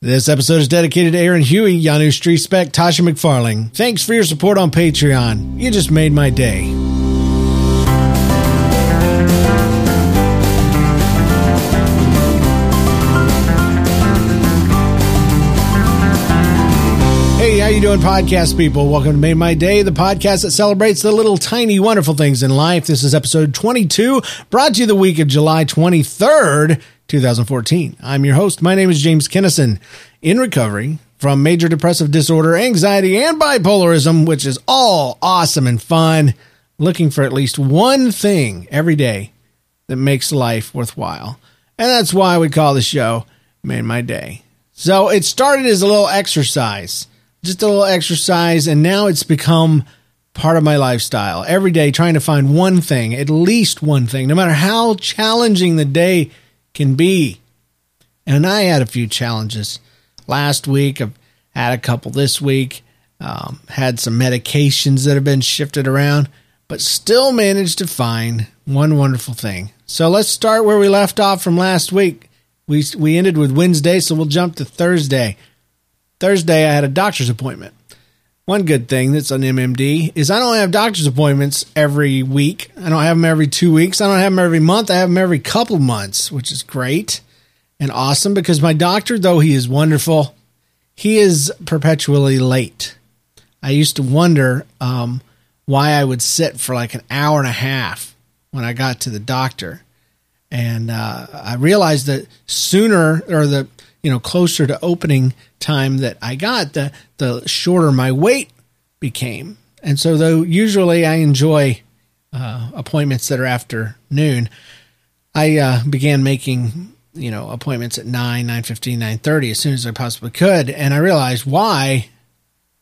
This episode is dedicated to Aaron Huey, Janu Striesbeck, Tasha McFarling. Thanks for your support on Patreon. You just made my day. Hey, how you doing, podcast people? Welcome to Made My Day, the podcast that celebrates the little tiny wonderful things in life. This is episode 22, brought to you the week of July 23rd, 2014. I'm your host. My name is James Kennison, in recovery from major depressive disorder, anxiety, and bipolarism, which is all awesome and fun. Looking for at least one thing every day that makes life worthwhile. And that's why we call the show Made My Day. So it started as a little exercise just a little exercise, and now it's become part of my lifestyle. Every day, trying to find one thing, at least one thing, no matter how challenging the day can be. And I had a few challenges last week. I've had a couple this week. Um, had some medications that have been shifted around, but still managed to find one wonderful thing. So let's start where we left off from last week. We we ended with Wednesday, so we'll jump to Thursday. Thursday, I had a doctor's appointment. One good thing that's an MMD is I don't have doctor's appointments every week. I don't have them every two weeks. I don't have them every month. I have them every couple months, which is great and awesome because my doctor, though he is wonderful, he is perpetually late. I used to wonder um, why I would sit for like an hour and a half when I got to the doctor. And uh, I realized that sooner or the you know closer to opening time that I got, the the shorter my wait became. And so, though usually I enjoy uh, appointments that are after noon, I uh, began making you know appointments at 9 9 15 9 30 as soon as i possibly could and i realized why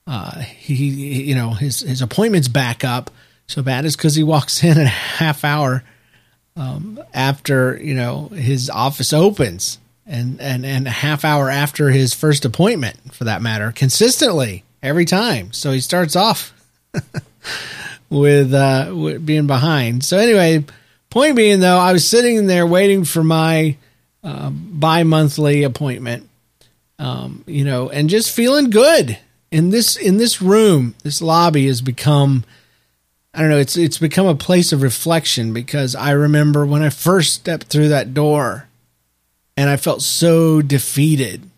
uh, he you know his his appointments back up so bad is because he walks in a half hour um, after you know his office opens and and and a half hour after his first appointment for that matter consistently every time so he starts off with uh being behind so anyway point being though i was sitting there waiting for my uh, bi-monthly appointment um you know and just feeling good in this in this room this lobby has become I don't know. It's it's become a place of reflection because I remember when I first stepped through that door, and I felt so defeated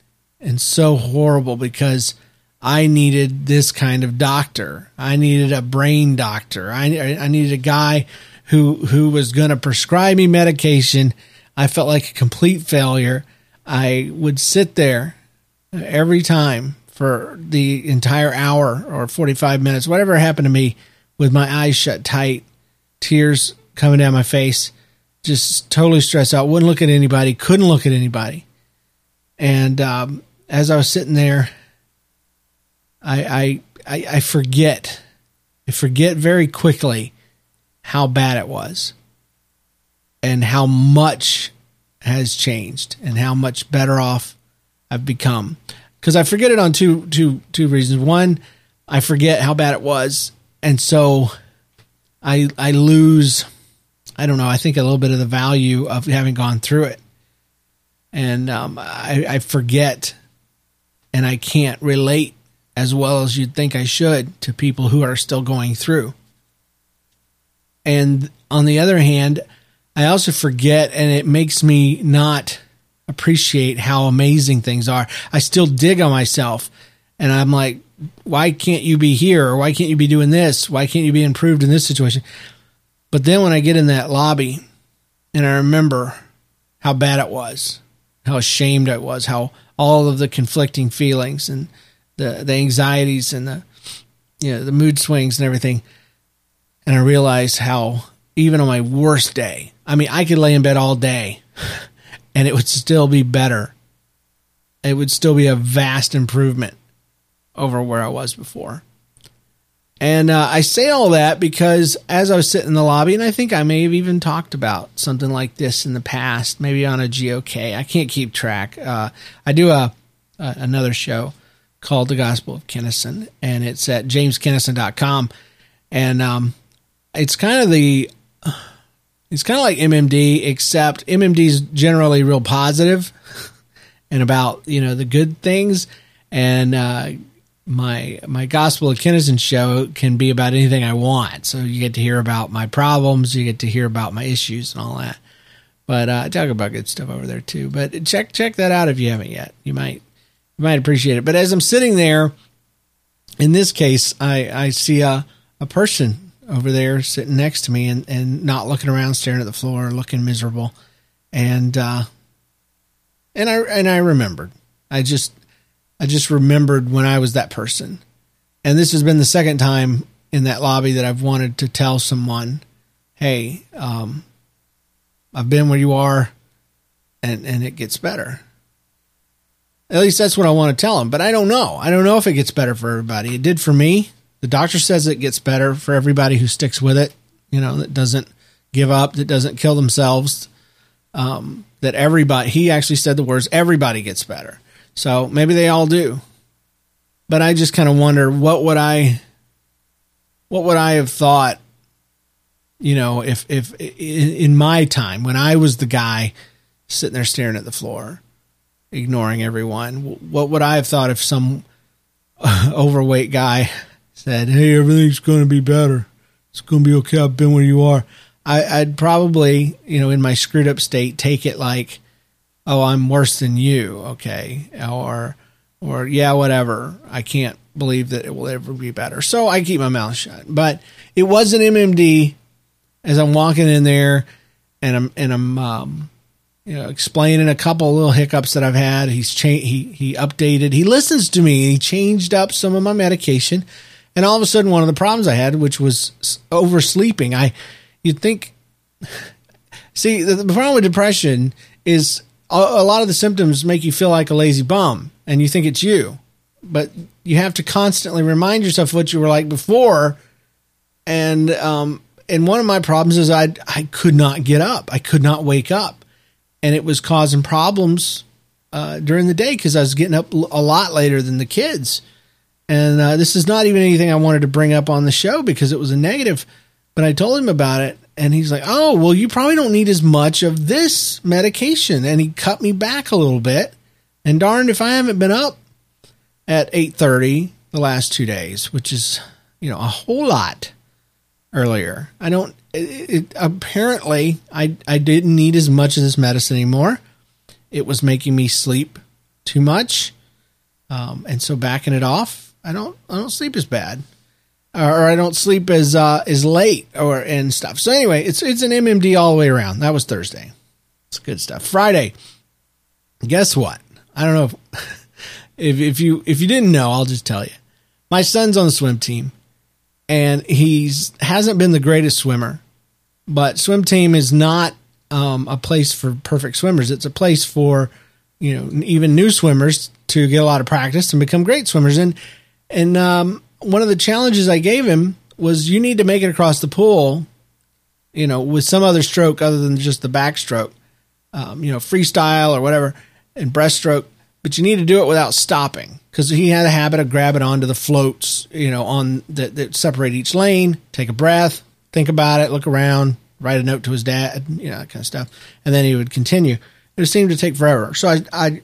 and so horrible because I needed this kind of doctor. I needed a brain doctor. I I needed a guy who who was going to prescribe me medication. I felt like a complete failure. I would sit there every time for the entire hour or 45 minutes, whatever happened to me, with my eyes shut tight, tears coming down my face just totally stressed out. Wouldn't look at anybody. Couldn't look at anybody. And um, as I was sitting there, I, I I I forget. I forget very quickly how bad it was, and how much has changed, and how much better off I've become. Because I forget it on two two two reasons. One, I forget how bad it was, and so I I lose I don't know. I think a little bit of the value of having gone through it, and um, I, I forget, and I can't relate as well as you'd think I should to people who are still going through. And on the other hand, I also forget, and it makes me not appreciate how amazing things are. I still dig on myself, and I'm like, why can't you be here? Or why can't you be doing this? Why can't you be improved in this situation? But then when I get in that lobby and I remember how bad it was, how ashamed I was, how all of the conflicting feelings and the, the anxieties and the you know the mood swings and everything, and I realize how even on my worst day, I mean, I could lay in bed all day and it would still be better. It would still be a vast improvement over where I was before. And uh, I say all that because as I was sitting in the lobby, and I think I may have even talked about something like this in the past, maybe on a GOK. I can't keep track. Uh, I do a, a, another show called The Gospel of Kennison, and it's at jameskennison.com. And um, it's kind of the it's kind of like MMD, except MMD is generally real positive, and about you know the good things. And uh, my my Gospel of Kennison show can be about anything I want. So you get to hear about my problems, you get to hear about my issues and all that. But uh, I talk about good stuff over there too. But check check that out if you haven't yet. You might you might appreciate it. But as I'm sitting there, in this case, I I see a a person over there sitting next to me and and not looking around, staring at the floor, looking miserable, and uh, and I and I remembered. I just I just remembered when I was that person, and this has been the second time in that lobby that I've wanted to tell someone, "Hey, um, I've been where you are, and and it gets better. At least that's what I want to tell him. But I don't know. I don't know if it gets better for everybody. It did for me. The doctor says it gets better for everybody who sticks with it. You know, that doesn't give up, that doesn't kill themselves. Um, that everybody. He actually said the words, "Everybody gets better." So maybe they all do. But I just kind of wonder what would I, what would I have thought you know, if if in my time when I was the guy sitting there staring at the floor, ignoring everyone, what would I have thought if some overweight guy said, "Hey, everything's going to be better. It's going to be okay. I've been where you are." I, would probably, you know, in my screwed up state, take it like, "Oh, I'm worse than you." Okay, or or yeah, whatever. I can't believe that it will ever be better. So I keep my mouth shut. But it was an MMD as I'm walking in there and I'm and I'm um, you know explaining a couple little hiccups that I've had. He's cha- he he updated. He listens to me. He changed up some of my medication, and all of a sudden, one of the problems I had, which was oversleeping. I you'd think. See, the, the problem with depression is a, lot of the symptoms make you feel like a lazy bum, and you think it's you, but you have to constantly remind yourself what you were like before, and um, and one of my problems is I I could not get up. I could not wake up, and it was causing problems uh, during the day because I was getting up a lot later than the kids. And uh, this is not even anything I wanted to bring up on the show because it was a negative. But I told him about it, and he's like, "Oh, well, you probably don't need as much of this medication." And he cut me back a little bit. And darned if I haven't been up at eight thirty the last two days, which is you know a whole lot earlier. I don't. It, it, apparently, I I didn't need as much of this medicine anymore. It was making me sleep too much, um, and so backing it off, I don't I don't sleep as bad, or, I don't sleep as uh, as late or and stuff. So anyway, it's it's an MMD all the way around. That was Thursday. It's good stuff. Friday. Guess what? I don't know if if, if you if you didn't know, I'll just tell you. My son's on the swim team and he's hasn't been the greatest swimmer. But swim team is not um, a place for perfect swimmers. It's a place for you know even new swimmers to get a lot of practice and become great swimmers. And and um, one of the challenges I gave him was you need to make it across the pool, you know, with some other stroke other than just the backstroke, um, you know, freestyle or whatever, and breaststroke but you need to do it without stopping because he had a habit of grabbing onto the floats, you know, on that, that separate each lane. Take a breath, think about it, look around, write a note to his dad, you know, that kind of stuff, and then he would continue. It seemed to take forever. So I, I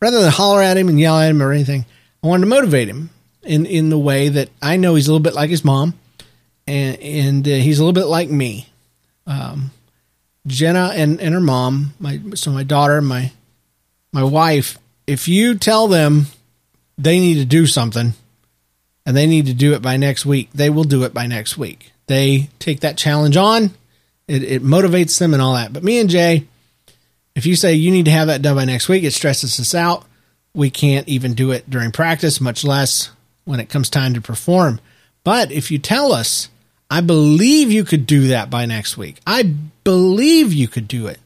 rather than holler at him and yell at him or anything, I wanted to motivate him in in the way that I know he's a little bit like his mom, and and uh, he's a little bit like me. Um, Jenna and, and her mom, my so my daughter, my my wife if you tell them they need to do something and they need to do it by next week, they will do it by next week. They take that challenge on, it, it motivates them and all that. But me and Jay, if you say you need to have that done by next week, it stresses us out. We can't even do it during practice, much less when it comes time to perform. But if you tell us, I believe you could do that by next week, I believe you could do it,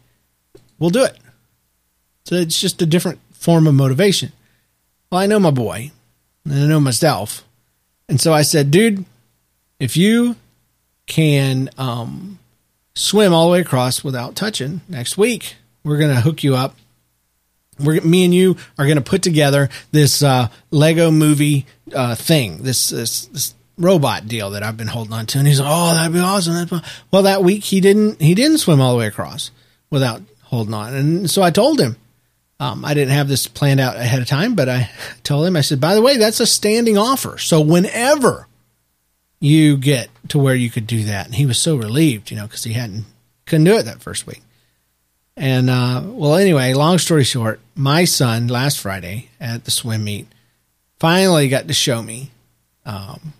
we'll do it. So it's just a different form of motivation. Well, I know my boy and I know myself. And so I said, dude, if you can um, swim all the way across without touching next week, we're going to hook you up. We're, me and you are going to put together this uh, Lego movie uh, thing, this, this, this robot deal that I've been holding on to. And he's like, "Oh, that'd be awesome." Well, that week he didn't he didn't swim all the way across without holding on, and so I told him, Um, I didn't have this planned out ahead of time, but I told him, I said, by the way, that's a standing offer. So whenever you get to where you could do that. And he was so relieved, you know, because he hadn't, couldn't do it that first week. And, uh, well, anyway, long story short, my son last Friday at the swim meet finally got to show me, um,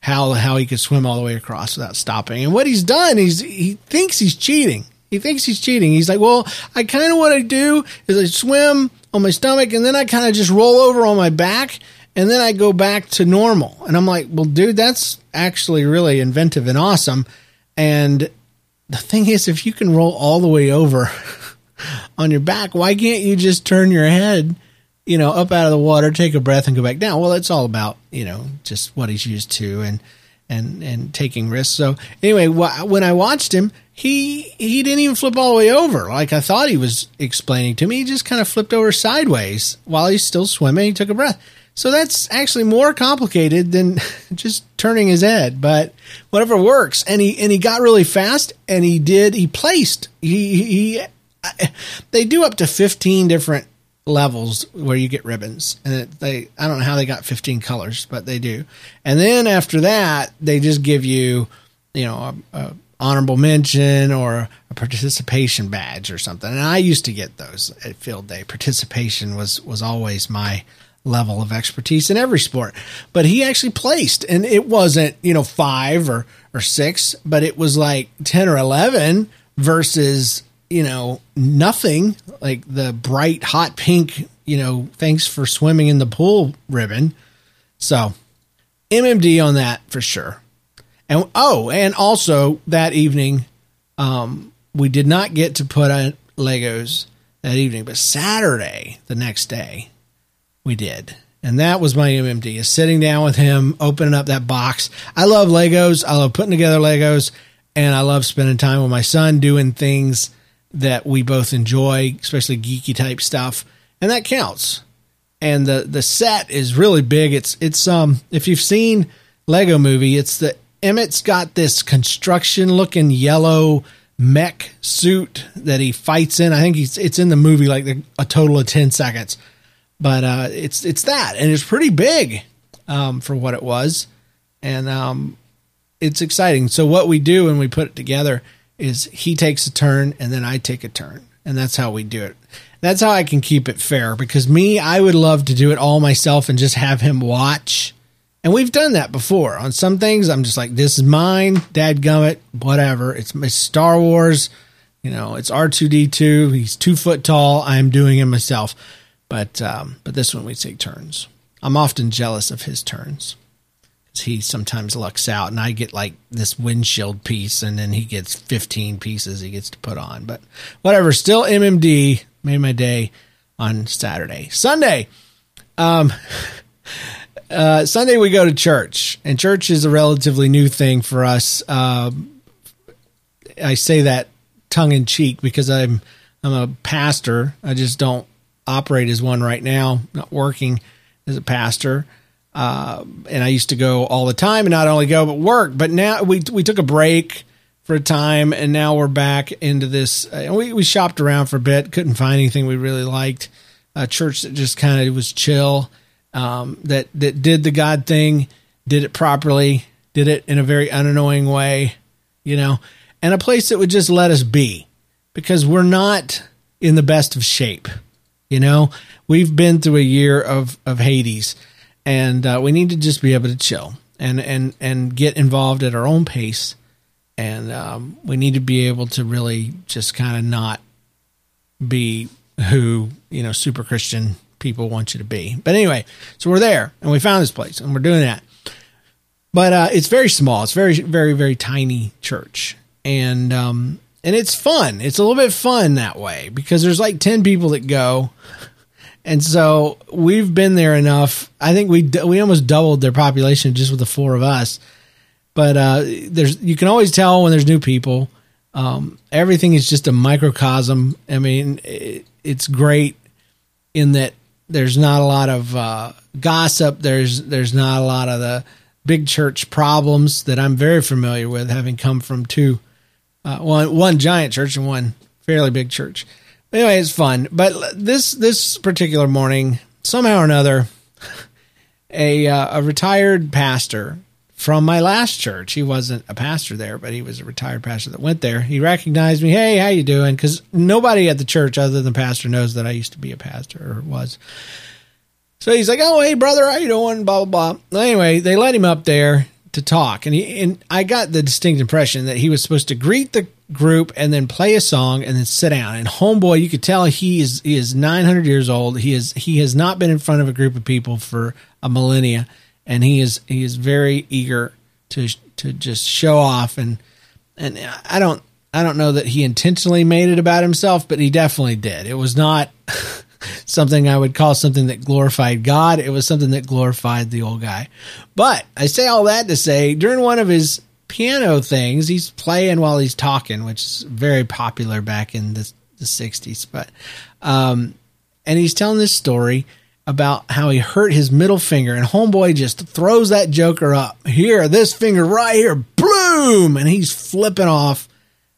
how, how he could swim all the way across without stopping. And what he's done, he's, he thinks he's cheating. He thinks he's cheating. He's like, well, I kind of what I do is I swim on my stomach and then I kind of just roll over on my back and then I go back to normal. And I'm like, well, dude, that's actually really inventive and awesome. And the thing is, if you can roll all the way over on your back, why can't you just turn your head, you know, up out of the water, take a breath, and go back down? Well, it's all about, you know, just what he's used to and and and taking risks. So anyway, wh- when I watched him, he he didn't even flip all the way over like I thought he was explaining to me. He just kind of flipped over sideways while he's still swimming. He took a breath. So that's actually more complicated than just turning his head, but whatever works. And he and he got really fast, and he did. He placed. He he. They do up to fifteen different levels where you get ribbons, and they I don't know how they got fifteen colors, but they do. And then after that, they just give you, you know, a, a honorable mention or a participation badge or something. And I used to get those at field day. Participation was was always my level of expertise in every sport. But he actually placed, and it wasn't, you know, five or, or six, but it was like 10 or 11 versus, you know, nothing like the bright, hot pink, you know, thanks for swimming in the pool ribbon. So, MMD on that for sure. And oh, and also that evening, um, we did not get to put on Legos that evening, but Saturday, the next day, we did. And that was my MMD is sitting down with him, opening up that box. I love Legos. I love putting together Legos and I love spending time with my son doing things that we both enjoy, especially geeky type stuff. And that counts. And the the set is really big. It's it's um if you've seen Lego movie, it's the Emmet's got this construction looking yellow mech suit that he fights in. I think he's it's in the movie like a total of 10 seconds but uh, it's it's that, and it's pretty big um, for what it was, and um, it's exciting. So what we do when we put it together is he takes a turn, and then I take a turn, and that's how we do it. That's how I can keep it fair because me, I would love to do it all myself and just have him watch. And we've done that before. On some things, I'm just like, this is mine, dad gummit, whatever. It's, it's Star Wars, you know, it's R2D2. He's two foot tall. I'm doing it myself. But um, but this one we take turns. I'm often jealous of his turns because he sometimes lucks out, and I get like this windshield piece, and then he gets 15 pieces he gets to put on. But whatever, still MMD made my day on Saturday. Sunday, um, uh, Sunday we go to church, and church is a relatively new thing for us. Uh, I say that tongue in cheek because I'm I'm a pastor. I just don't operate as one right now, not working as a pastor. Uh, and I used to go all the time and not only go, but work. But now we, we took a break for a time and now we're back into this. Uh, we, we shopped around for a bit, couldn't find anything we really liked. A church that just kind of was chill, um, that, that did the God thing, did it properly, did it in a very unannoying way, you know, and a place that would just let us be because we're not in the best of shape. You know, we've been through a year of of Hades, and uh, we need to just be able to chill and and and get involved at our own pace, and um, we need to be able to really just kind of not be who you know super Christian people want you to be. But anyway, so we're there and we found this place and we're doing that. But uh, it's very small. It's very very very tiny church, and um, and it's fun. It's a little bit fun that way because there's like 10 people that go. And so we've been there enough. I think we we almost doubled their population just with the four of us. But uh, there's you can always tell when there's new people. Um, everything is just a microcosm. I mean, it, it's great in that there's not a lot of uh, gossip. There's there's not a lot of the big church problems that I'm very familiar with, having come from two uh, one one giant church and one fairly big church. Anyway, it's fun. But this this particular morning, somehow or another, a uh, a retired pastor from my last church. He wasn't a pastor there, but he was a retired pastor that went there. He recognized me. Hey, how you doing? Because nobody at the church other than pastor knows that I used to be a pastor or was. So he's like, "Oh, hey, brother, how you doing?" Blah blah blah. Anyway, they let him up there to talk, and he and I got the distinct impression that he was supposed to greet the group and then play a song and then sit down. And homeboy, you could tell he is he is 900 years old. He is he has not been in front of a group of people for a millennia, and he is he is very eager to to just show off and and I don't I don't know that he intentionally made it about himself, but he definitely did. It was not something I would call something that glorified God. It was something that glorified the old guy. But I say all that to say during one of his piano things, he's playing while he's talking, which is very popular back in the, the 60s. But, um, and he's telling this story about how he hurt his middle finger, and Homeboy just throws that joker up here, this finger right here, bloom, and he's flipping off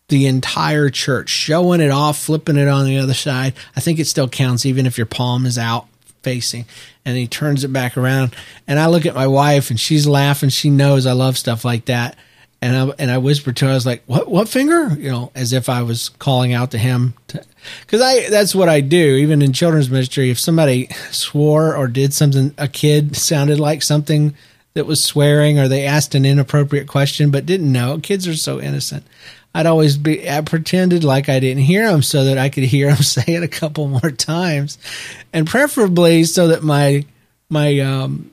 the entire church, showing it off, flipping it on the other side. I think it still counts even if your palm is out facing. And he turns it back around. And I look at my wife and she's laughing. She knows I love stuff like that. And I and I whispered to her, I was like, "What? What finger?" You know, as if I was calling out to him, because I that's what I do. Even in children's ministry, if somebody swore or did something, a kid sounded like something that was swearing, or they asked an inappropriate question but didn't know. Kids are so innocent. I'd always be I pretended like I didn't hear him so that I could hear him say it a couple more times, and preferably so that my my um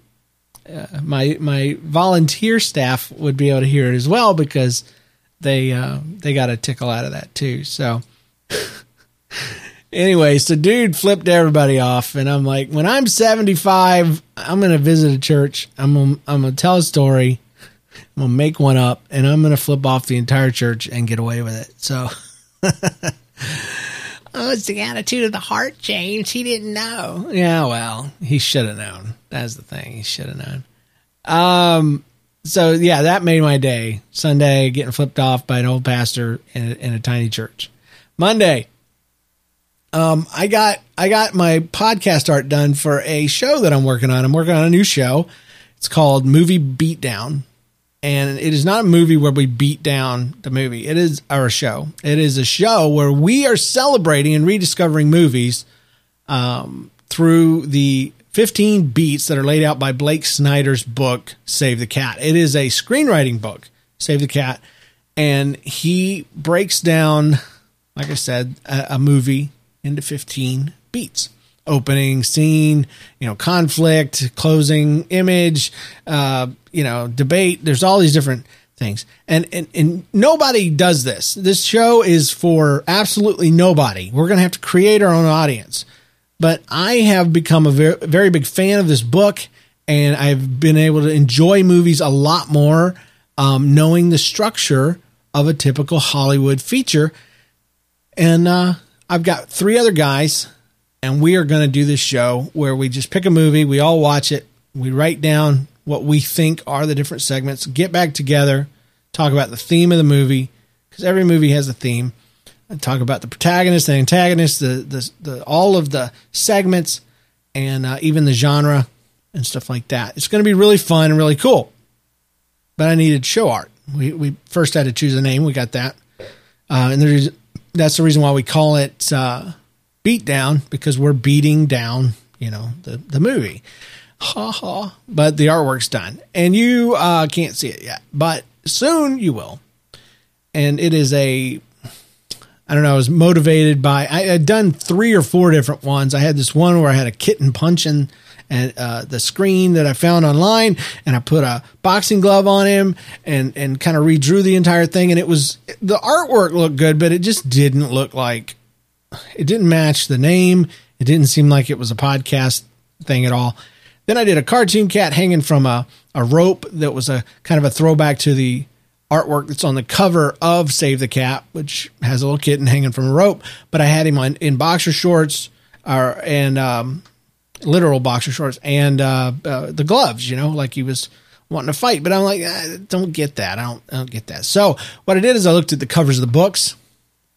uh, my my volunteer staff would be able to hear it as well because they uh, they got a tickle out of that too. So. anyway, so dude flipped everybody off, and I'm like, when I'm 75, I'm gonna visit a church. I'm gonna, I'm gonna tell a story, I'm gonna make one up, and I'm gonna flip off the entire church and get away with it. So, oh, it's the attitude of the heart, James. He didn't know. Yeah, well, he should have known. That's the thing. He should have known. Um. So yeah, that made my day. Sunday, getting flipped off by an old pastor in a, in a tiny church. Monday, um, I got I got my podcast art done for a show that I'm working on. I'm working on a new show. It's called Movie Beatdown and it is not a movie where we beat down the movie. It is our show. It is a show where we are celebrating and rediscovering movies um, through the 15 beats that are laid out by Blake Snyder's book Save the Cat. It is a screenwriting book, Save the Cat, and he breaks down, like I said, a, a movie into 15 beats opening scene, you know, conflict, closing image, uh, you know, debate. There's all these different things. And, and, and nobody does this. This show is for absolutely nobody. We're to have to create our own audience. But I have become a very, very big fan of this book and I've been able to enjoy movies a lot more, um, knowing the structure of a typical Hollywood feature. And, uh, I've got three other guys and we are going to do this show where we just pick a movie, we all watch it, we write down what we think are the different segments, get back together, talk about the theme of the movie because every movie has a theme. And talk about the protagonist, the antagonist, the the, the all of the segments, and uh, even the genre and stuff like that. It's going to be really fun and really cool. But I needed show art. We we first had to choose a name. We got that, uh, and there's that's the reason why we call it uh, beat down because we're beating down, you know, the the movie. Ha ha. But the artwork's done, and you uh, can't see it yet, but soon you will. And it is a I don't know, I was motivated by I had done three or four different ones. I had this one where I had a kitten punching and uh, the screen that I found online, and I put a boxing glove on him and and kind of redrew the entire thing. And it was the artwork looked good, but it just didn't look like it didn't match the name. It didn't seem like it was a podcast thing at all. Then I did a cartoon cat hanging from a, a rope that was a kind of a throwback to the artwork that's on the cover of Save the Cat, which has a little kitten hanging from a rope. But I had him on in boxer shorts or and um, literal boxer shorts and uh, uh, the gloves, you know, like he was wanting to fight. But I'm like, I don't get that. I don't, I don't get that. So what I did is I looked at the covers of the books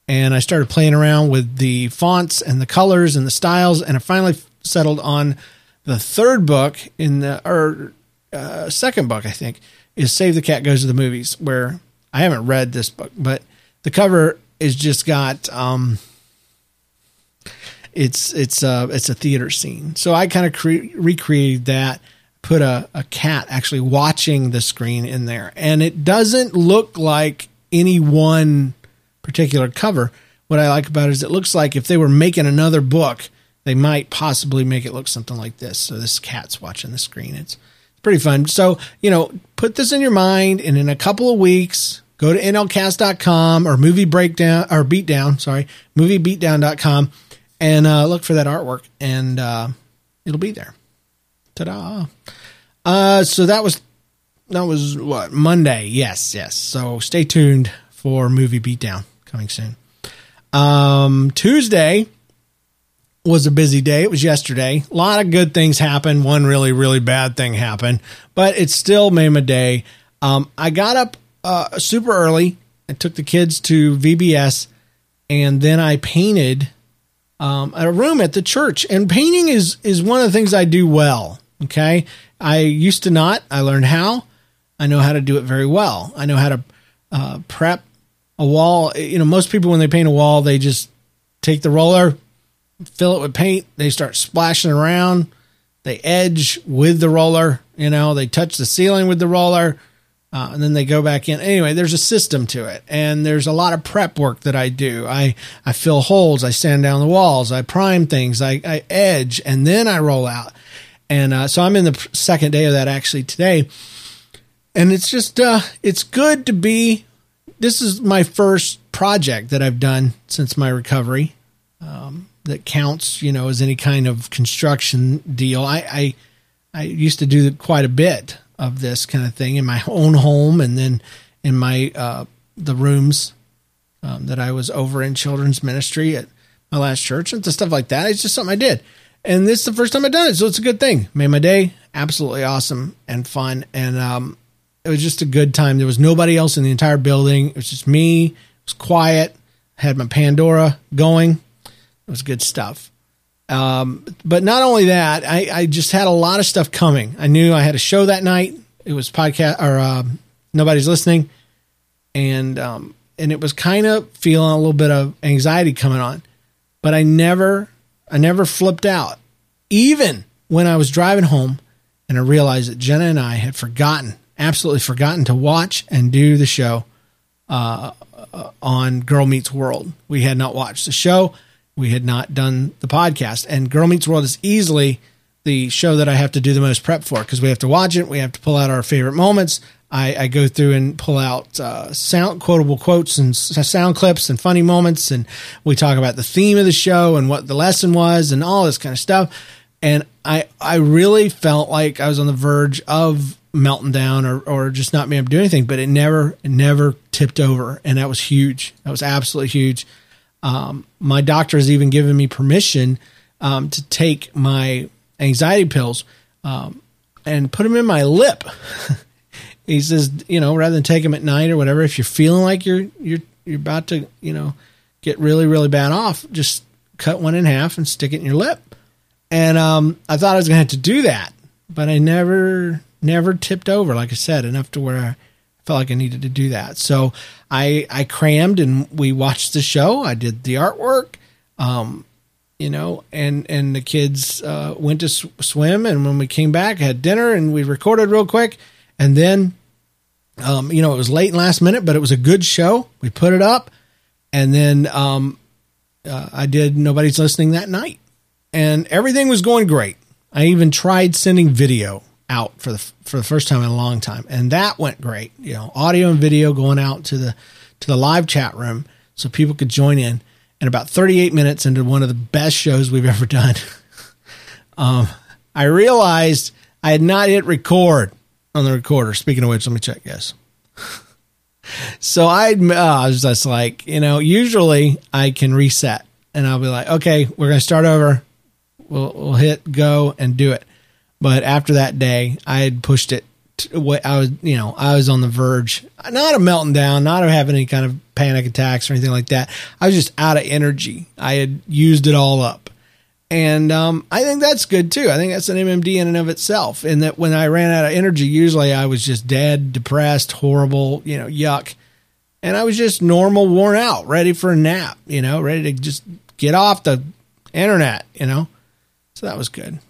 and I started playing around with the fonts and the colors and the styles, and I finally settled on the third book in the or uh, second book, I think, is Save the Cat Goes to the Movies, where I haven't read this book, but the cover is just got um, it's it's uh, it's a theater scene. So I kind of cre- recreated that, put a, a cat actually watching the screen in there, and it doesn't look like any one particular cover. What I like about it is it looks like if they were making another book, they might possibly make it look something like this. So this cat's watching the screen. It's pretty fun. So, you know, put this in your mind and in a couple of weeks, go to nlcast.com or movie breakdown or beatdown, sorry, moviebeatdown.com and uh, look for that artwork and uh, it'll be there. Ta-da. Uh, so that was that was what Monday. Yes, yes. So stay tuned for movie beatdown coming soon. Um, Tuesday was a busy day. It was yesterday. A lot of good things happened. One really, really bad thing happened, but it still my day. Um, I got up uh, super early. I took the kids to VBS, and then I painted um, a room at the church. And painting is is one of the things I do well. Okay, I used to not. I learned how. I know how to do it very well. I know how to uh, prep a wall. You know, most people when they paint a wall, they just take the roller, fill it with paint. They start splashing around. They edge with the roller. You know, they touch the ceiling with the roller. Uh, and then they go back in. Anyway, there's a system to it, and there's a lot of prep work that I do. I I fill holes, I sand down the walls, I prime things, I, I edge, and then I roll out. And uh, so I'm in the second day of that actually today, and it's just uh, it's good to be. This is my first project that I've done since my recovery. Um, that counts, you know, as any kind of construction deal. I I, I used to do quite a bit of this kind of thing in my own home, and then in my uh, the rooms um, that I was over in children's ministry at my last church and stuff like that. It's just something I did, and this is the first time I've done it, so it's a good thing. Made my day absolutely awesome and fun, and um, it was just a good time. There was nobody else in the entire building. It was just me. It was quiet. I had my Pandora going. It was good stuff. Um, but not only that, I, I, just had a lot of stuff coming. I knew I had a show that night. It was podcast or um, nobody's listening, and um, and it was kind of feeling a little bit of anxiety coming on. But I never, I never flipped out, even when I was driving home, and I realized that Jenna and I had forgotten, absolutely forgotten to watch and do the show uh, on Girl Meets World. We had not watched the show we had not done the podcast. And Girl Meets World is easily the show that I have to do the most prep for because we have to watch it. We have to pull out our favorite moments. I, I go through and pull out uh, sound quotable quotes and sound clips and funny moments, and we talk about the theme of the show and what the lesson was and all this kind of stuff. And I I really felt like I was on the verge of melting down or, or just not being able to do anything, but it never it never tipped over, and that was huge. That was absolutely huge. Um, my doctor has even given me permission um, to take my anxiety pills um, and put them in my lip. he says, you know, rather than take them at night or whatever, if you're feeling like you're you're you're about to, you know, get really really bad off, just cut one in half and stick it in your lip. And um, I thought I was going to have to do that, but I never never tipped over. Like I said, enough to where I felt like I needed to do that. So I I crammed and we watched the show. I did the artwork, um, you know, and and the kids uh, went to sw- swim. And when we came back, had dinner and we recorded real quick. And then, um, you know, it was late and last minute, but it was a good show. We put it up, and then um, uh, I did nobody's listening that night, and everything was going great. I even tried sending video out for the for the first time in a long time, and that went great. You know, audio and video going out to the to the live chat room so people could join in. And about 38 minutes into one of the best shows we've ever done, um, I realized I had not hit record on the recorder. Speaking of which, let me check. Yes. so I'd, uh, I was just like, you know, usually I can reset and I'll be like, okay, we're going to start over. We'll, we'll hit go and do it. But after that day, I had pushed it. To, I was, you know, I was on the verge, not of melting down, not of having any kind of panic attacks or anything like that. I was just out of energy. I had used it all up. And um, I think that's good too. I think that's an MMD in and of itself. In that when I ran out of energy, usually I was just dead, depressed, horrible, you know, yuck. And I was just normal, worn out, ready for a nap, you know, ready to just get off the internet, you know. So that was good.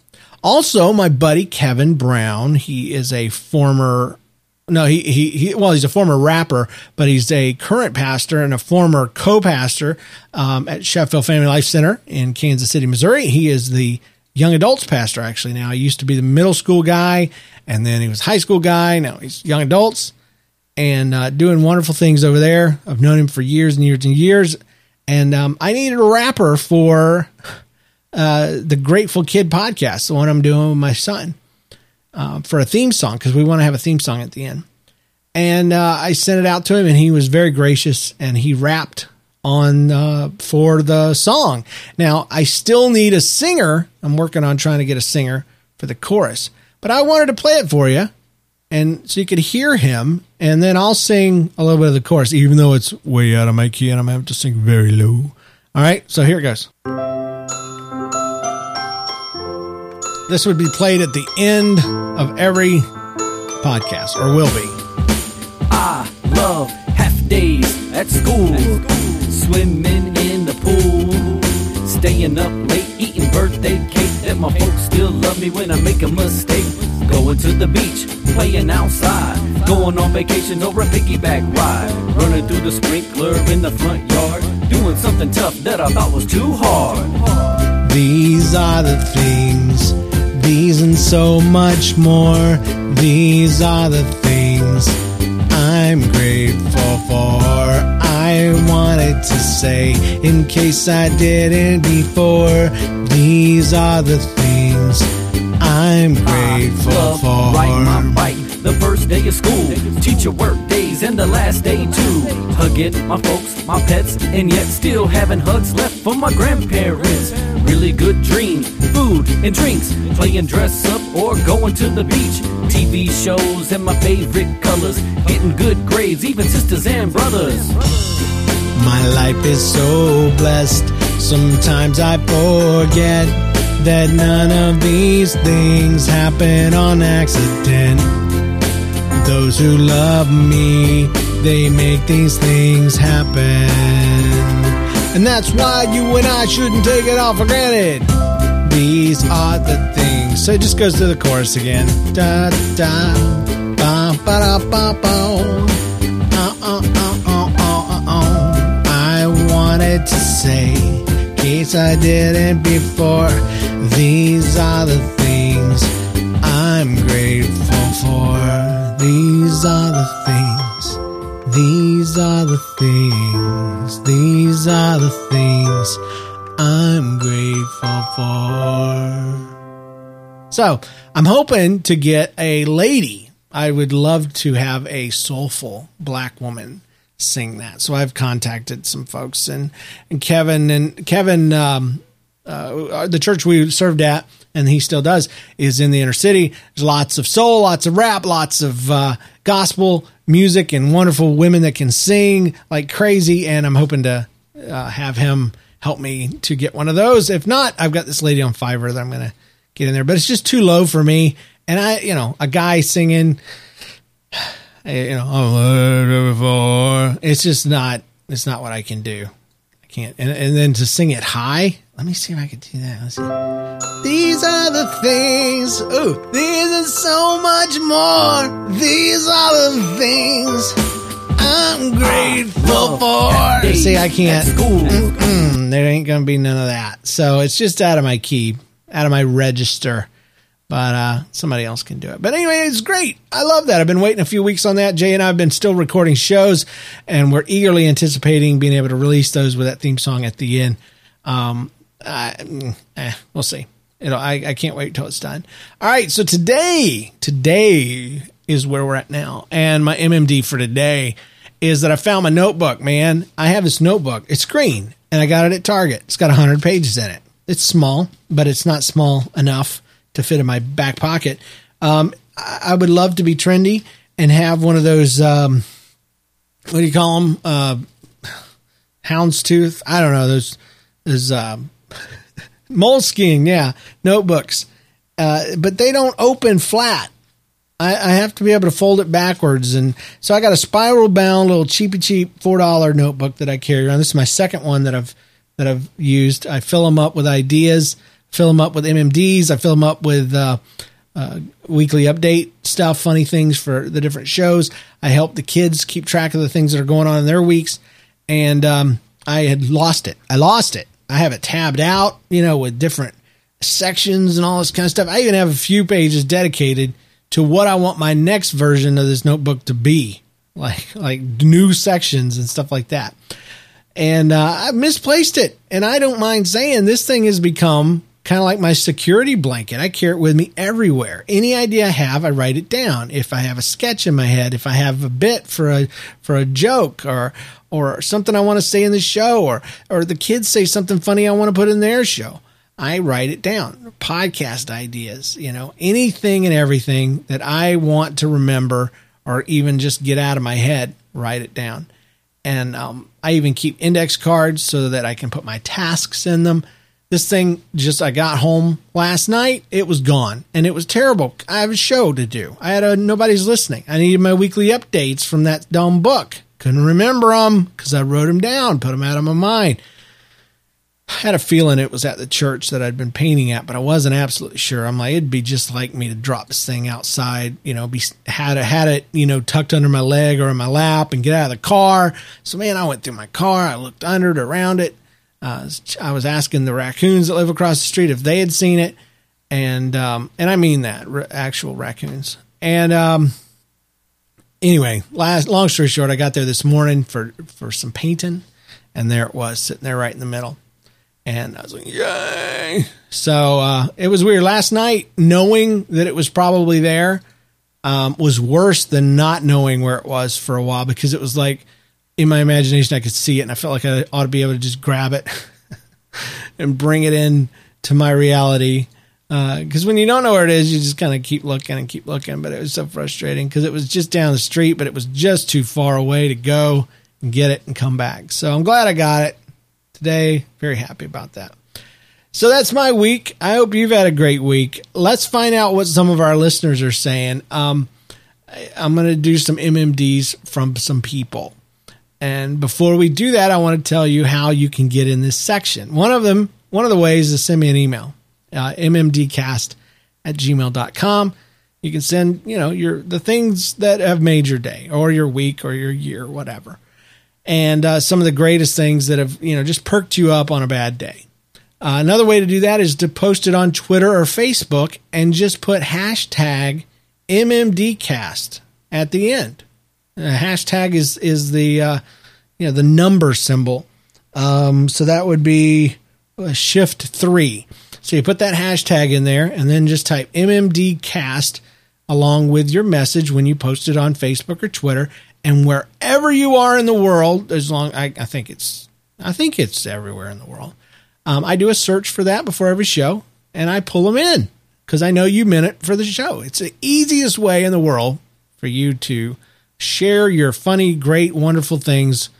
Also, my buddy Kevin Brown, he is a former no, he, he, he, well, he's a former rapper, but he's a current pastor and a former co-pastor um, at Sheffield Family Life Center in Kansas City, Missouri. He is the young adults pastor actually now. He used to be the middle school guy, and then he was high school guy. Now he's young adults and uh, doing wonderful things over there. I've known him for years and years and years, and um, I needed a rapper for uh, the Grateful Kid podcast, the one I'm doing with my son, uh, for a theme song because we want to have a theme song at the end. And uh, I sent it out to him, and he was very gracious, and he rapped on uh, for the song. Now I still need a singer. I'm working on trying to get a singer for the chorus, but I wanted to play it for you, and so you could hear him, and then I'll sing a little bit of the chorus, even though it's way out of my key, and I'm having to sing very low. All right, so here it goes. This would be played at the end of every podcast, or will be. I love half days at school, swimming in the pool, staying up late, eating birthday cake. That my folks still love me when I make a mistake. Going to the beach, playing outside, going on vacation or a piggyback ride, running through the sprinkler in the front yard, doing something tough that I thought was too hard. These are the things, these and so much more. These are the things I'm grateful for. I wanted to say, in case I didn't before, these are the things I'm grateful for. The first day of school, teacher work days, and the last day too. Hugging my folks, my pets, and yet still having hugs left for my grandparents. Really good dreams, food and drinks, playing dress up or going to the beach. TV shows and my favorite colors, getting good grades, even sisters and brothers. My life is so blessed. Sometimes I forget that none of these things happen on accident. Those who love me, they make these things happen. And that's why you and I shouldn't take it all for granted. These are the things. So it just goes to the chorus again. Da da ba ba da ba ba. Uh, uh, uh, uh. I wanted to say, in case I didn't before, these are the things I'm grateful for. These are the things. These are the things. These are the things I'm grateful for. So I'm hoping to get a lady. I would love to have a soulful black woman sing that. So I've contacted some folks and, and Kevin and Kevin, um, uh, the church we served at, and he still does, is in the inner city. There's lots of soul, lots of rap, lots of uh, gospel music, and wonderful women that can sing like crazy. And I'm hoping to uh, have him help me to get one of those. If not, I've got this lady on Fiverr that I'm going to get in there, but it's just too low for me. And I, you know, a guy singing, you know, it's just not, it's not what I can do. Can't. And, and then to sing it high, let me see if I can do that. Let's see. These are the things. Ooh, these are so much more. These are the things I'm grateful for. See, I can't. There ain't gonna be none of that. So it's just out of my key, out of my register. But uh, somebody else can do it. But anyway, it's great. I love that. I've been waiting a few weeks on that. Jay and I have been still recording shows, and we're eagerly anticipating being able to release those with that theme song at the end. Um, I, eh, we'll see. It'll, I, I can't wait till it's done. All right. So today, today is where we're at now. And my MMD for today is that I found my notebook, man. I have this notebook. It's green and I got it at Target. It's got 100 pages in it. It's small, but it's not small enough to fit in my back pocket. Um, I, would love to be trendy and have one of those, um, what do you call them? Uh, houndstooth. I don't know. Those those um, moleskin, yeah, notebooks. Uh, but they don't open flat. I, I, have to be able to fold it backwards, and so I got a spiral bound little cheapy cheap four dollar notebook that I carry around. This is my second one that I've that I've used. I fill them up with ideas, fill them up with MMDs, I fill them up with uh, uh, weekly update stuff, funny things for the different shows. I help the kids keep track of the things that are going on in their weeks, and um, I had lost it. I lost it. I have it tabbed out, you know, with different sections and all this kind of stuff. I even have a few pages dedicated to what I want my next version of this notebook to be, like like new sections and stuff like that. And uh, I misplaced it, and I don't mind saying this thing has become kind of like my security blanket. I carry it with me everywhere. Any idea I have, I write it down. If I have a sketch in my head, if I have a bit for a for a joke or or something I want to say in the show or or the kids say something funny I want to put in their show, I write it down. Podcast ideas, you know, anything and everything that I want to remember or even just get out of my head, write it down. And um, I even keep index cards so that I can put my tasks in them this thing just, I got home last night. It was gone and it was terrible. I have a show to do. I had a, nobody's listening. I needed my weekly updates from that dumb book. Couldn't remember them because I wrote them down, put them out of my mind. I had a feeling it was at the church that I'd been painting at, but I wasn't absolutely sure. I'm like, it'd be just like me to drop this thing outside, you know, be had it had it, you know, tucked under my leg or in my lap and get out of the car. So man, I went through my car, I looked under it, around it, uh, I was asking the raccoons that live across the street if they had seen it, and um, and I mean that r- actual raccoons. And um, anyway, last long story short, I got there this morning for for some painting, and there it was sitting there right in the middle. And I was like, yay! So uh, it was weird. Last night, knowing that it was probably there um, was worse than not knowing where it was for a while because it was like in my imagination, I could see it, and I felt like I ought to be able to just grab it and bring it in to my reality. Because uh, when you don't know where it is, you just kind of keep looking and keep looking. But it was so frustrating because it was just down the street, but it was just too far away to go and get it and come back. So I'm glad I got it today. Very happy about that. So that's my week. I hope you've had a great week. Let's find out what some of our listeners are saying. Um, I'm going to do some MMDs from some people. And before we do that, I want to tell you how you can get in this section. One of them, one of the ways is send me an email, uh, mmdcast at gmail.com. You can send, you know, your the things that have made your day or your week or your year, whatever. And uh, some of the greatest things that have, you know, just perked you up on a bad day. Uh, another way to do that is to post it on Twitter or Facebook and just put hashtag MMDcast at the end. Uh, hashtag is is the uh, you know the number symbol. Um, so that would be shift three. So you put that hashtag in there, and then just type MMDcast along with your message when you post it on Facebook or Twitter, and wherever you are in the world, as long I, I think it's I think it's everywhere in the world. Um, I do a search for that before every show, and I pull them in because I know you meant it for the show. It's the easiest way in the world for you to share your funny, great, wonderful things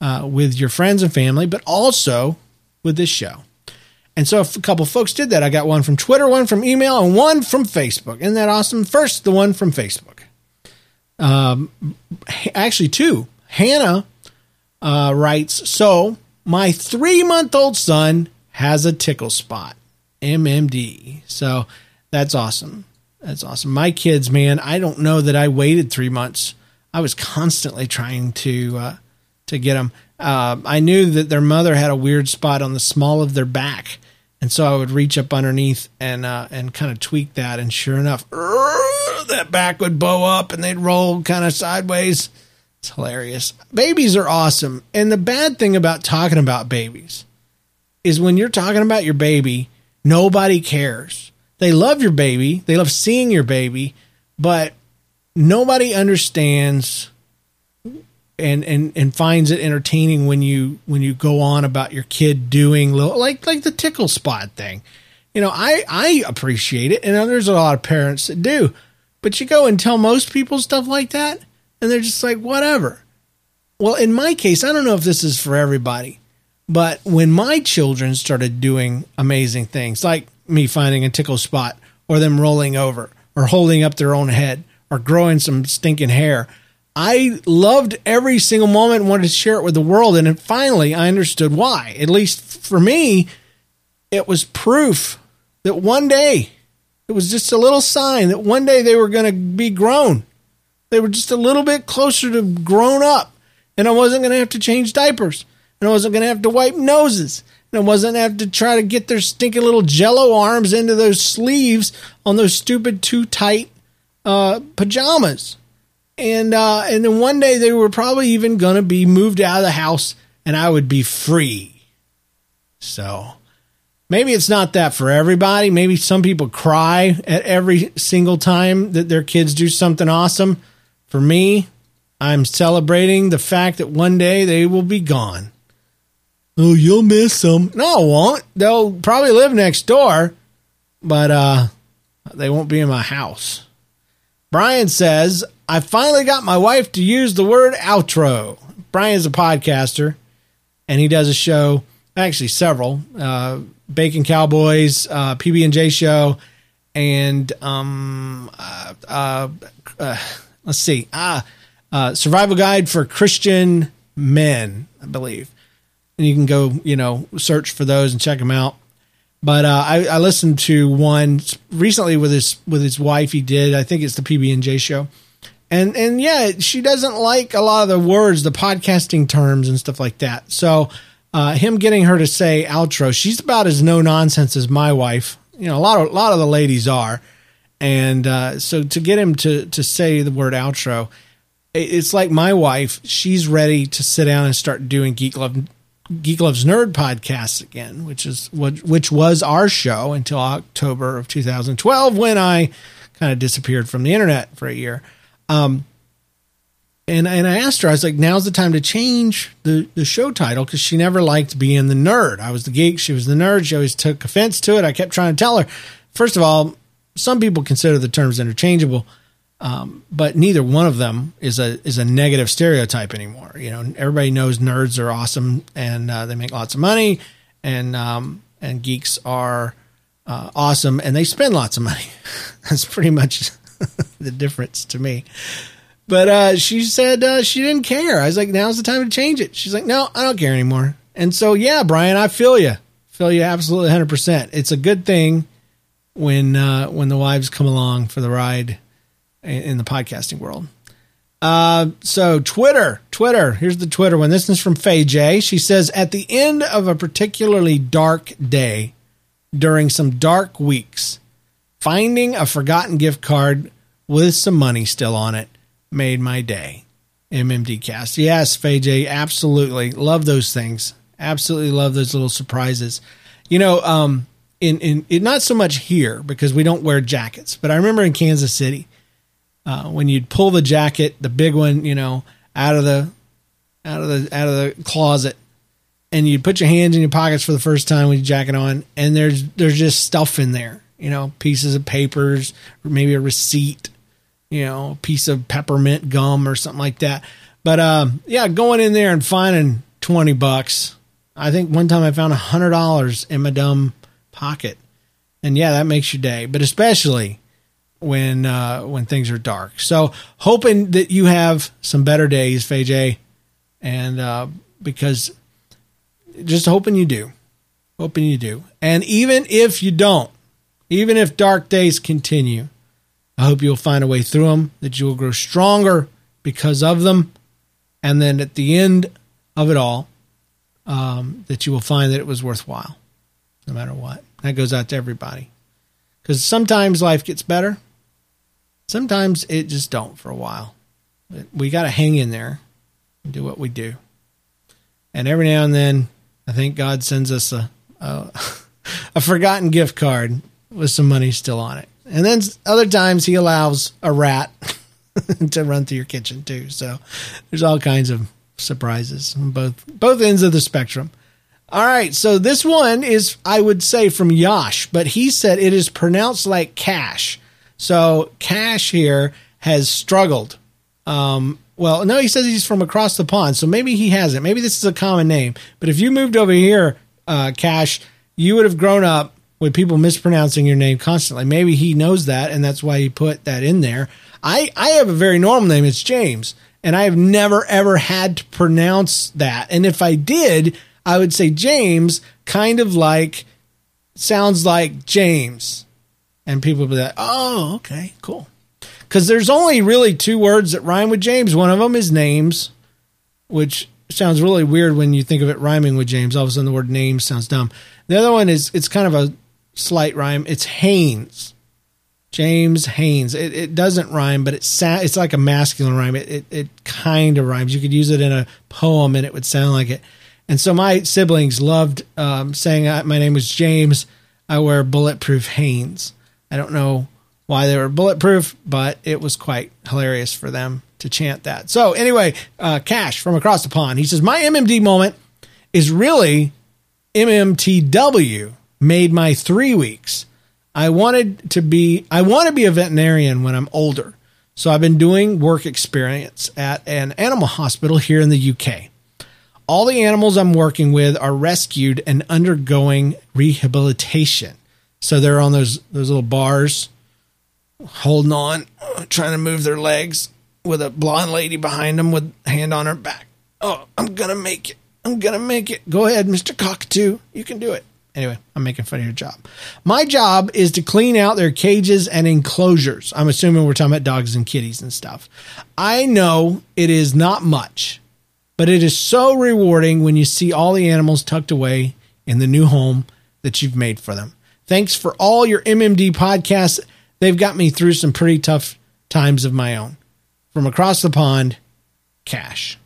uh, with your friends and family, but also with this show. And so a couple folks did that. I got one from Twitter, one from email, and one from Facebook. Isn't that awesome? First, the one from Facebook. Um, actually, two. Hannah uh, writes So, my three month old son has a tickle spot, MMD. So, that's awesome. That's awesome. My kids, man, I don't know that I waited three months I was constantly trying to uh, to get them. Uh, I knew that their mother had a weird spot on the small of their back, and so I would reach up underneath and uh, and kind of tweak that, and sure enough, that back would bow up and they'd roll kind of sideways. It's hilarious. Babies are awesome, and the bad thing about talking about babies is when you're talking about your baby, nobody cares. They love your baby, they love seeing your baby, but nobody understands and and and finds it entertaining when you when you go on about your kid doing little like like the tickle spot thing. You know, I I appreciate it, and there's a lot of parents that do. But you go and tell most people stuff like that, and they're just like whatever. Well, in my case, I don't know if this is for everybody, But when my children started doing amazing things, like me finding a tickle spot, or them rolling over, or holding up their own head, or growing some stinking hair, I loved every single moment and wanted to share it with the world. And finally, I understood why. At least for me, it was proof that one day, it was just a little sign that one day they were going to be grown. They were just a little bit closer to grown up. And I wasn't going to have to change diapers and I wasn't going to have to wipe noses. And I wasn't going to have to try to get their stinking little jello arms into those sleeves on those stupid too tight uh, pajamas. And uh, and then one day they were probably even to be moved out of the house, and I would be free. So maybe it's not that for everybody. Maybe some people cry at every single time that their kids do something awesome. For me, I'm celebrating the fact that one day they will be gone. Oh, you'll miss them. No, I won't. They'll probably live next door, but uh, they won't be in my house. Brian says, I finally got my wife to use the word outro. Brian's a podcaster, and he does a show, actually several, uh, Bacon Cowboys, uh, PB and J show, and um, uh, uh, uh let's see, ah, uh, Survival Guide for Christian Men, I believe and you can go, you know, search for those and check them out. But uh, I, I, listened to one recently with his with his wife. He did. I think it's the PB and J show, and and yeah, she doesn't like a lot of the words, the podcasting terms and stuff like that. So uh, him getting her to say outro, she's about as no nonsense as my wife. You know, a lot of a lot of the ladies are, and uh, so to get him to to say the word outro, it's like my wife. She's ready to sit down and start doing Geek Love Geek Loves Nerd podcast again, which is what which was our show until October of 2012 when I kind of disappeared from the internet for a year. Um, and and I asked her, I was like, now's the time to change the the show title because she never liked being the nerd. I was the geek, she was the nerd. She always took offense to it. I kept trying to tell her. First of all, some people consider the terms interchangeable. Um, but neither one of them is a is a negative stereotype anymore. You know, everybody knows nerds are awesome and uh, they make lots of money, and um, and geeks are uh, awesome and they spend lots of money. That's pretty much the difference to me. But uh, she said uh, she didn't care. I was like, now's the time to change it. She's like, no, I don't care anymore. And so, yeah, Brian, I feel you. Feel you absolutely 100%. It's a good thing when uh, when the wives come along for the ride in the podcasting world. Uh, so Twitter, Twitter. Here's the Twitter one. This is from Faye J. She says, at the end of a particularly dark day, during some dark weeks, finding a forgotten gift card with some money still on it made my day. MMD cast. Yes, Faye J. Absolutely love those things. Absolutely love those little surprises. You know, um, in in not so much here because we don't wear jackets, but I remember in Kansas City uh, when you'd pull the jacket, the big one, you know, out of the out of the out of the closet, and you'd put your hands in your pockets for the first time with your jacket on, and there's there's just stuff in there, you know, pieces of papers, maybe a receipt, you know, a piece of peppermint gum or something like that. But um, yeah, going in there and finding twenty bucks. I think one time I found a hundred dollars in my dumb pocket, and yeah, that makes your day. But especially when uh, when things are dark. So hoping that you have some better days, Faye J, and uh, because just hoping you do, hoping you do, and even if you don't, even if dark days continue, I hope you'll find a way through them. That you will grow stronger because of them, and then at the end of it all, um, that you will find that it was worthwhile, no matter what. That goes out to everybody. Because sometimes life gets better, Sometimes it just don't for a while. We got to hang in there and do what we do. And every now and then, I think God sends us a, a, a forgotten gift card with some money still on it. And then other times he allows a rat to run through your kitchen too. So there's all kinds of surprises on both both ends of the spectrum. All right, so this one is I would say from Yash, but he said it is pronounced like cash. So Cash here has struggled um, well, no, he says he's from across the pond, so maybe he hasn't. Maybe this is a common name. But if you moved over here, uh, Cash, you would have grown up with people mispronouncing your name constantly. Maybe he knows that, and that's why he put that in there. I, I have a very normal name. It's James, and I have never ever had to pronounce that. And if I did, I would say James, kind of like sounds like James, and people would be like, "Oh, okay, cool." Because there's only really two words that rhyme with James. One of them is names, which sounds really weird when you think of it rhyming with James. All of a sudden, the word names sounds dumb. The other one is it's kind of a slight rhyme. It's Haynes. James Haynes. It, it doesn't rhyme, but it's it's like a masculine rhyme. It, it, it kind of rhymes. You could use it in a poem, and it would sound like it. And so my siblings loved um, saying my name was James. I wear bulletproof Hanes. I don't know why they were bulletproof, but it was quite hilarious for them to chant that. So anyway, uh, Cash from across the pond. He says my MMD moment is really MMTW made my three weeks. I wanted to be I want to be a veterinarian when I'm older. So I've been doing work experience at an animal hospital here in the UK. All the animals I'm working with are rescued and undergoing rehabilitation. So they're on those those little bars holding on, trying to move their legs with a blonde lady behind them with hand on her back. Oh, I'm to make it. I'm to make it. Go ahead, Mr. Cockatoo. You can do it. Anyway, I'm making fun of your job. My job is to clean out their cages and enclosures. I'm assuming we're talking about dogs and kitties and stuff. I know it is not much, but it is so rewarding when you see all the animals tucked away in the new home that you've made for them. Thanks for all your MMD podcasts. They've got me through some pretty tough times of my own. From across the pond, Cash.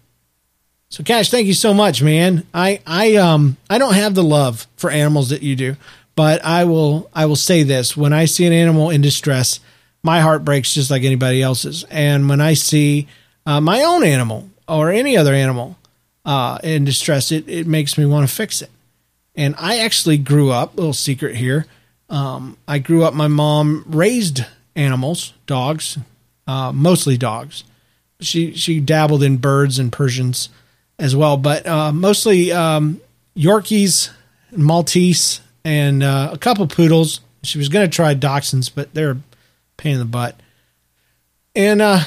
So Cash, thank you so much, man. I I um I don't have the love for animals that you do, but I will I will say this: when I see an animal in distress, my heart breaks just like anybody else's. And when I see uh, my own animal or any other animal uh, in distress, it it makes me want to fix it. And I actually grew up. Little secret here. Um, I grew up. My mom raised animals, dogs, uh, mostly dogs. She she dabbled in birds and Persians as well, but uh, mostly um, Yorkies, and Maltese, and uh, a couple poodles. She was going to try dachshunds, but they're a pain in the butt. And uh,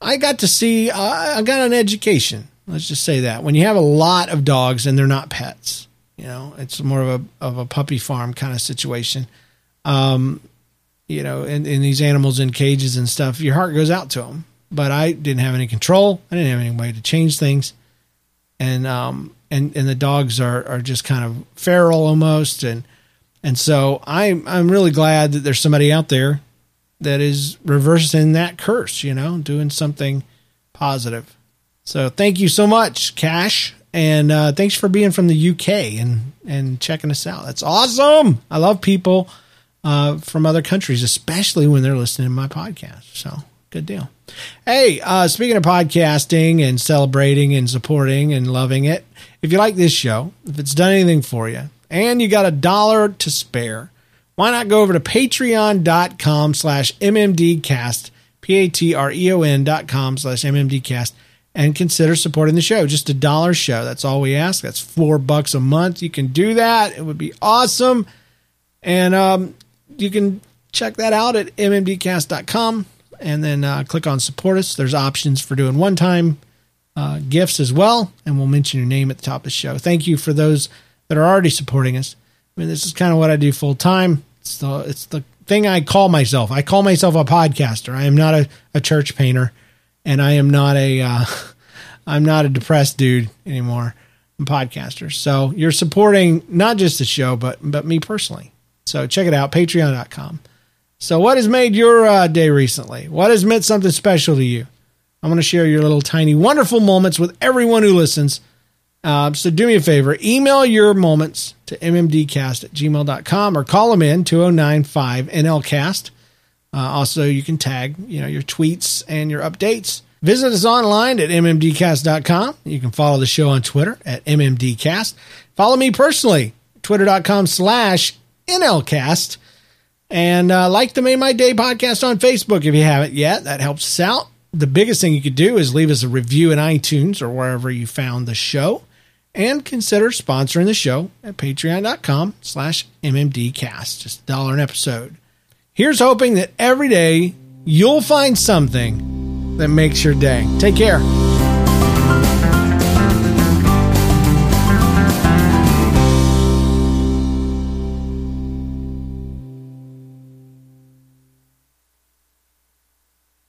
I got to see, uh, I got an education. Let's just say that when you have a lot of dogs and they're not pets, you know, it's more of a of a puppy farm kind of situation. Um, you know, and, and these animals in cages and stuff, your heart goes out to them. But I didn't have any control. I didn't have any way to change things and um and and the dogs are are just kind of feral almost and and so I'm I'm really glad that there's somebody out there that is reversing that curse, you know, doing something positive. So thank you so much, Cash, and uh, thanks for being from the UK and and checking us out. That's awesome. I love people uh, from other countries, especially when they're listening to my podcast. So good deal. Hey, uh, speaking of podcasting and celebrating and supporting and loving it, if you like this show, if it's done anything for you, and you got a dollar to spare, why not go over to patreon.com slash mmdcast, P-A-T-R-E-O-N dot com slash mmdcast, and consider supporting the show. Just a dollar show. That's all we ask. That's four bucks a month. You can do that. It would be awesome. And um, you can check that out at mmdcast.com and then uh, click on support us. There's options for doing one time uh, gifts as well, and we'll mention your name at the top of the show. Thank you for those that are already supporting us. I mean, this is kind of what I do full time. It's the it's the thing I call myself. I call myself a podcaster. I am not a, a church painter, and I am not a uh, I'm not a depressed dude anymore. I'm podcaster. So you're supporting not just the show, but but me personally. So check it out, patreon.com so, what has made your uh, day recently? What has meant something special to you? I'm going to share your little tiny wonderful moments with everyone who listens. Uh, so, do me a favor email your moments to mmdcast at gmail.com or call them in 2095 NLCast. Uh, also, you can tag you know your tweets and your updates. Visit us online at mmdcast.com. You can follow the show on Twitter at mmdcast. Follow me personally, twitter.com slash nlcast. And uh, like the Made My Day podcast on Facebook if you haven't yet. That helps us out. The biggest thing you could do is leave us a review in iTunes or wherever you found the show. And consider sponsoring the show at patreon.com slash mmdcast. Just a dollar an episode. Here's hoping that every day you'll find something that makes your day. Take care.